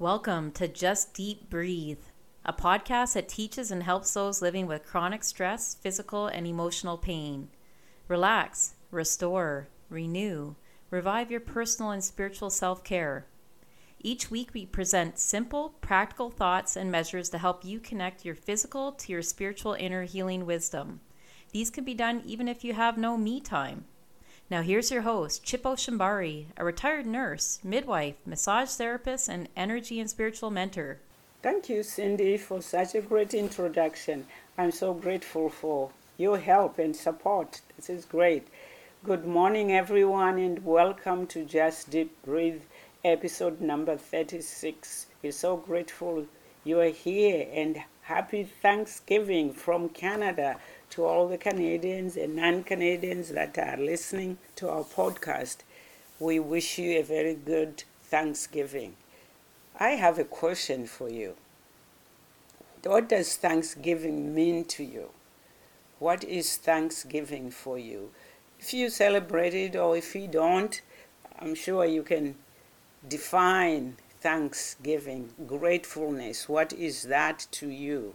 Welcome to Just Deep Breathe, a podcast that teaches and helps those living with chronic stress, physical, and emotional pain. Relax, restore, renew, revive your personal and spiritual self care. Each week, we present simple, practical thoughts and measures to help you connect your physical to your spiritual inner healing wisdom. These can be done even if you have no me time. Now, here's your host, Chippo Shambari, a retired nurse, midwife, massage therapist, and energy and spiritual mentor. Thank you, Cindy, for such a great introduction. I'm so grateful for your help and support. This is great. Good morning, everyone, and welcome to Just Deep Breathe, episode number 36. We're so grateful you are here, and happy Thanksgiving from Canada to all the Canadians and non Canadians that are listening to our podcast. We wish you a very good Thanksgiving. I have a question for you. What does Thanksgiving mean to you? What is Thanksgiving for you? If you celebrate it or if you don't, I'm sure you can define Thanksgiving, gratefulness. What is that to you?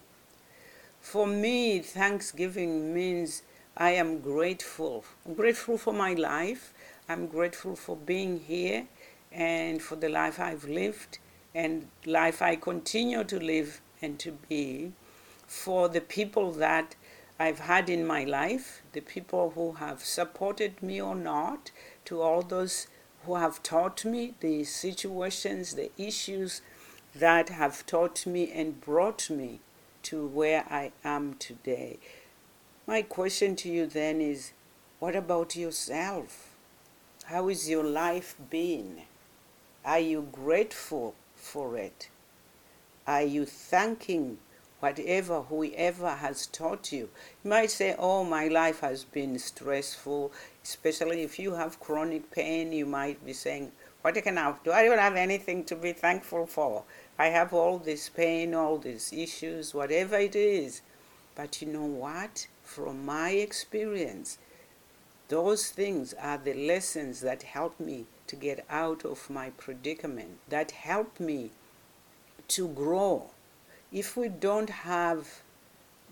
For me, Thanksgiving means I am grateful. I'm grateful for my life. I'm grateful for being here and for the life I've lived and life I continue to live and to be. For the people that I've had in my life, the people who have supported me or not, to all those who have taught me the situations, the issues that have taught me and brought me to where I am today. My question to you then is what about yourself? How is your life been? Are you grateful for it? Are you thanking whatever, whoever has taught you? You might say, Oh, my life has been stressful, especially if you have chronic pain. You might be saying, What can I do? I don't have anything to be thankful for. I have all this pain, all these issues, whatever it is. But you know what? From my experience, those things are the lessons that help me to get out of my predicament, that help me to grow. If we don't have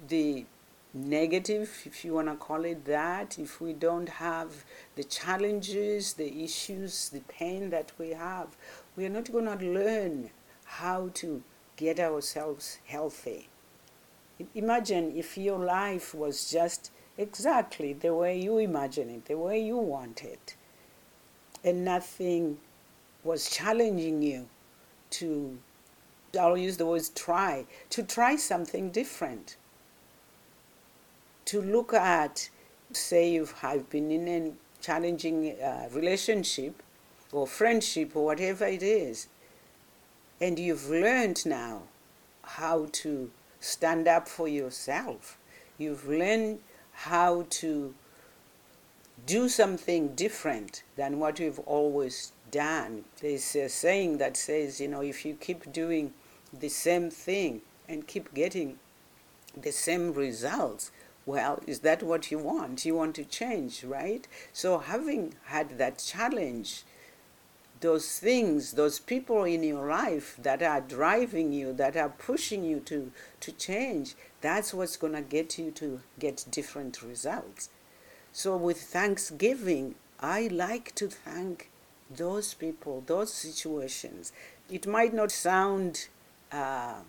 the negative, if you want to call it that, if we don't have the challenges, the issues, the pain that we have, we are not going to learn how to get ourselves healthy. Imagine if your life was just exactly the way you imagine it, the way you want it, and nothing was challenging you to, I'll use the words try, to try something different. To look at, say, you've been in a challenging uh, relationship or friendship or whatever it is, and you've learned now how to stand up for yourself. You've learned how to do something different than what you've always done. There's a saying that says, you know, if you keep doing the same thing and keep getting the same results, well, is that what you want? You want to change, right? So, having had that challenge, those things, those people in your life that are driving you, that are pushing you to, to change, that's what's going to get you to get different results. So, with Thanksgiving, I like to thank those people, those situations. It might not sound uh,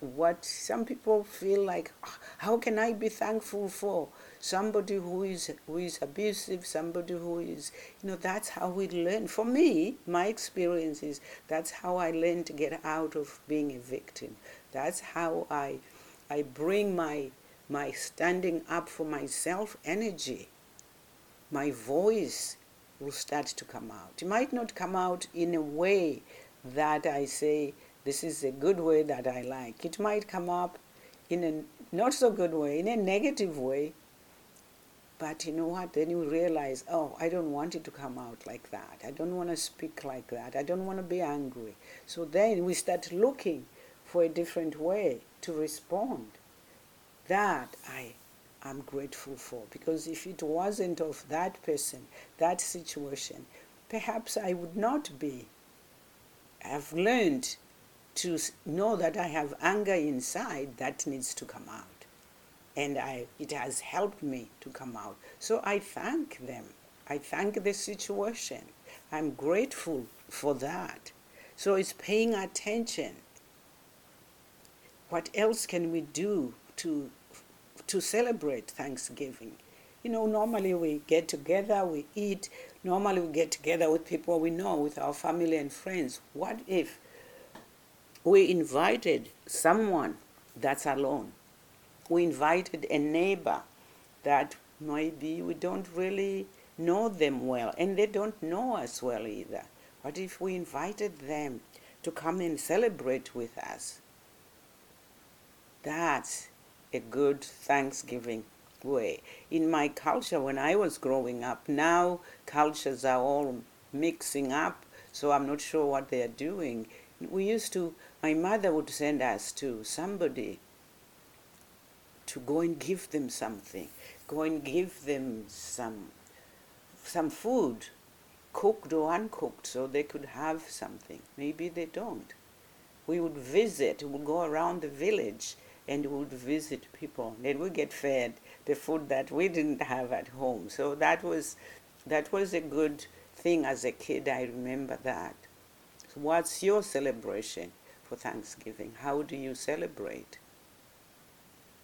what some people feel like, how can I be thankful for? somebody who is who is abusive, somebody who is you know that's how we learn. For me, my experience is that's how I learn to get out of being a victim. That's how I I bring my my standing up for myself energy. My voice will start to come out. It might not come out in a way that I say this is a good way that I like. It might come up in a not so good way, in a negative way, but you know what? Then you realize, oh, I don't want it to come out like that. I don't want to speak like that. I don't want to be angry. So then we start looking for a different way to respond. That I am grateful for. Because if it wasn't of that person, that situation, perhaps I would not be. I've learned to know that I have anger inside that needs to come out. And I, it has helped me to come out. So I thank them. I thank the situation. I'm grateful for that. So it's paying attention. What else can we do to, to celebrate Thanksgiving? You know, normally we get together, we eat. Normally we get together with people we know, with our family and friends. What if we invited someone that's alone. We invited a neighbor that maybe we don't really know them well and they don't know us well either. What if we invited them to come and celebrate with us? That's a good Thanksgiving way. In my culture, when I was growing up, now cultures are all mixing up, so I'm not sure what they are doing. We used to my mother would send us to somebody to go and give them something, go and give them some, some food, cooked or uncooked, so they could have something. Maybe they don't. We would visit, we would go around the village and would visit people. Then we get fed the food that we didn't have at home. So that was, that was a good thing as a kid. I remember that. So what's your celebration? for Thanksgiving? How do you celebrate?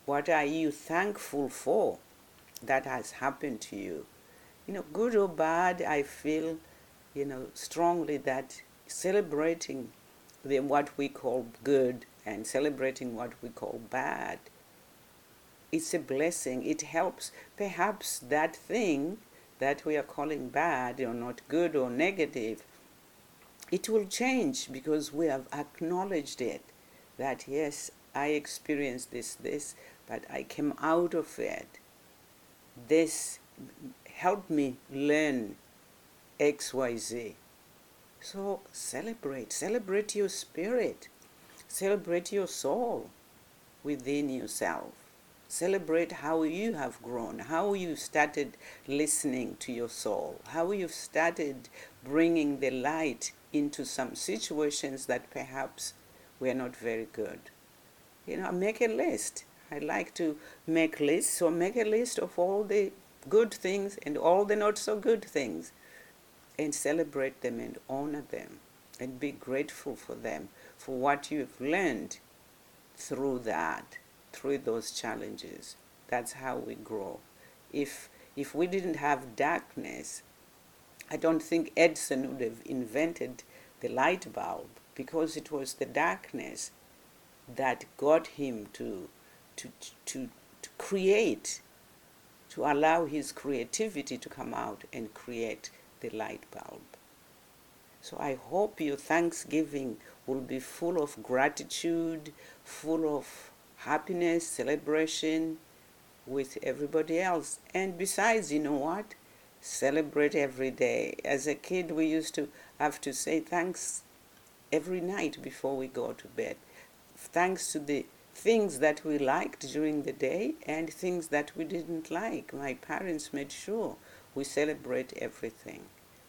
What are you thankful for that has happened to you? You know, good or bad, I feel, you know, strongly that celebrating the, what we call good and celebrating what we call bad, it's a blessing. It helps. Perhaps that thing that we are calling bad or not good or negative it will change because we have acknowledged it that yes, I experienced this, this, but I came out of it. This helped me learn XYZ. So celebrate, celebrate your spirit, celebrate your soul within yourself. Celebrate how you have grown, how you started listening to your soul, how you've started bringing the light into some situations that perhaps were not very good. You know, make a list. I like to make lists, so make a list of all the good things and all the not so good things and celebrate them and honor them and be grateful for them for what you've learned through that, through those challenges. That's how we grow. If if we didn't have darkness, I don't think Edison would have invented the light bulb because it was the darkness that got him to, to, to, to create, to allow his creativity to come out and create the light bulb. So I hope your Thanksgiving will be full of gratitude, full of happiness, celebration with everybody else. And besides, you know what? celebrate every day. As a kid, we used to have to say thanks every night before we go to bed. Thanks to the things that we liked during the day and things that we didn't like. My parents made sure we celebrate everything.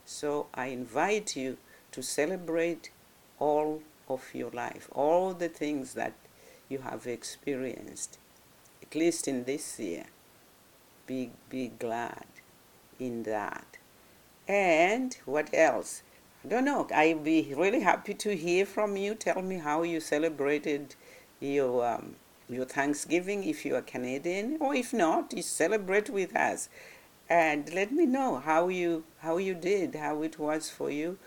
So I invite you to celebrate all of your life, all the things that you have experienced, at least in this year. Be, be glad in that. And what else? I don't know. I'd be really happy to hear from you. Tell me how you celebrated your um, your Thanksgiving if you are Canadian, or if not, you celebrate with us, and let me know how you how you did, how it was for you.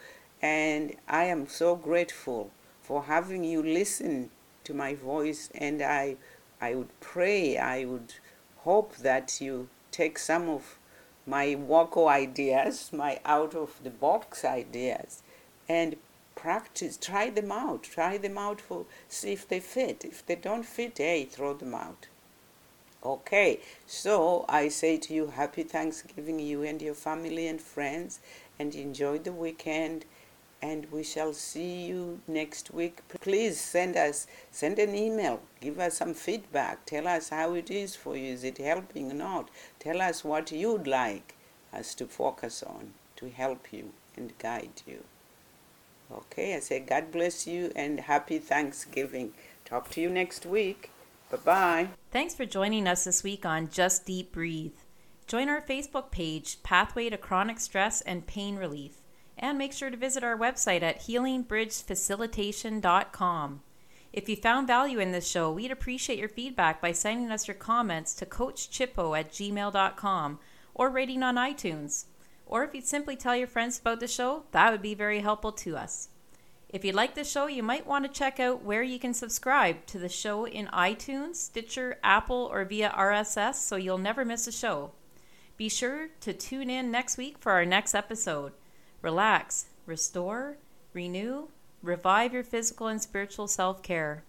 And I am so grateful for having you listen to my voice, and I I would pray, I would hope that you take some of my Wako ideas, my out of the box ideas, and practice, try them out, try them out for see if they fit. If they don't fit, hey, throw them out. Okay, so I say to you, happy Thanksgiving, you and your family and friends, and enjoy the weekend and we shall see you next week. Please send us send an email, give us some feedback, tell us how it is for you. Is it helping or not? Tell us what you'd like us to focus on to help you and guide you. Okay, I say God bless you and happy Thanksgiving. Talk to you next week. Bye bye. Thanks for joining us this week on Just Deep Breathe. Join our Facebook page, Pathway to Chronic Stress and Pain Relief, and make sure to visit our website at healingbridgefacilitation.com. If you found value in this show, we'd appreciate your feedback by sending us your comments to coachchippo at gmail.com or rating on iTunes. Or if you'd simply tell your friends about the show, that would be very helpful to us. If you like the show, you might want to check out where you can subscribe to the show in iTunes, Stitcher, Apple, or via RSS so you'll never miss a show. Be sure to tune in next week for our next episode. Relax, restore, renew, revive your physical and spiritual self care.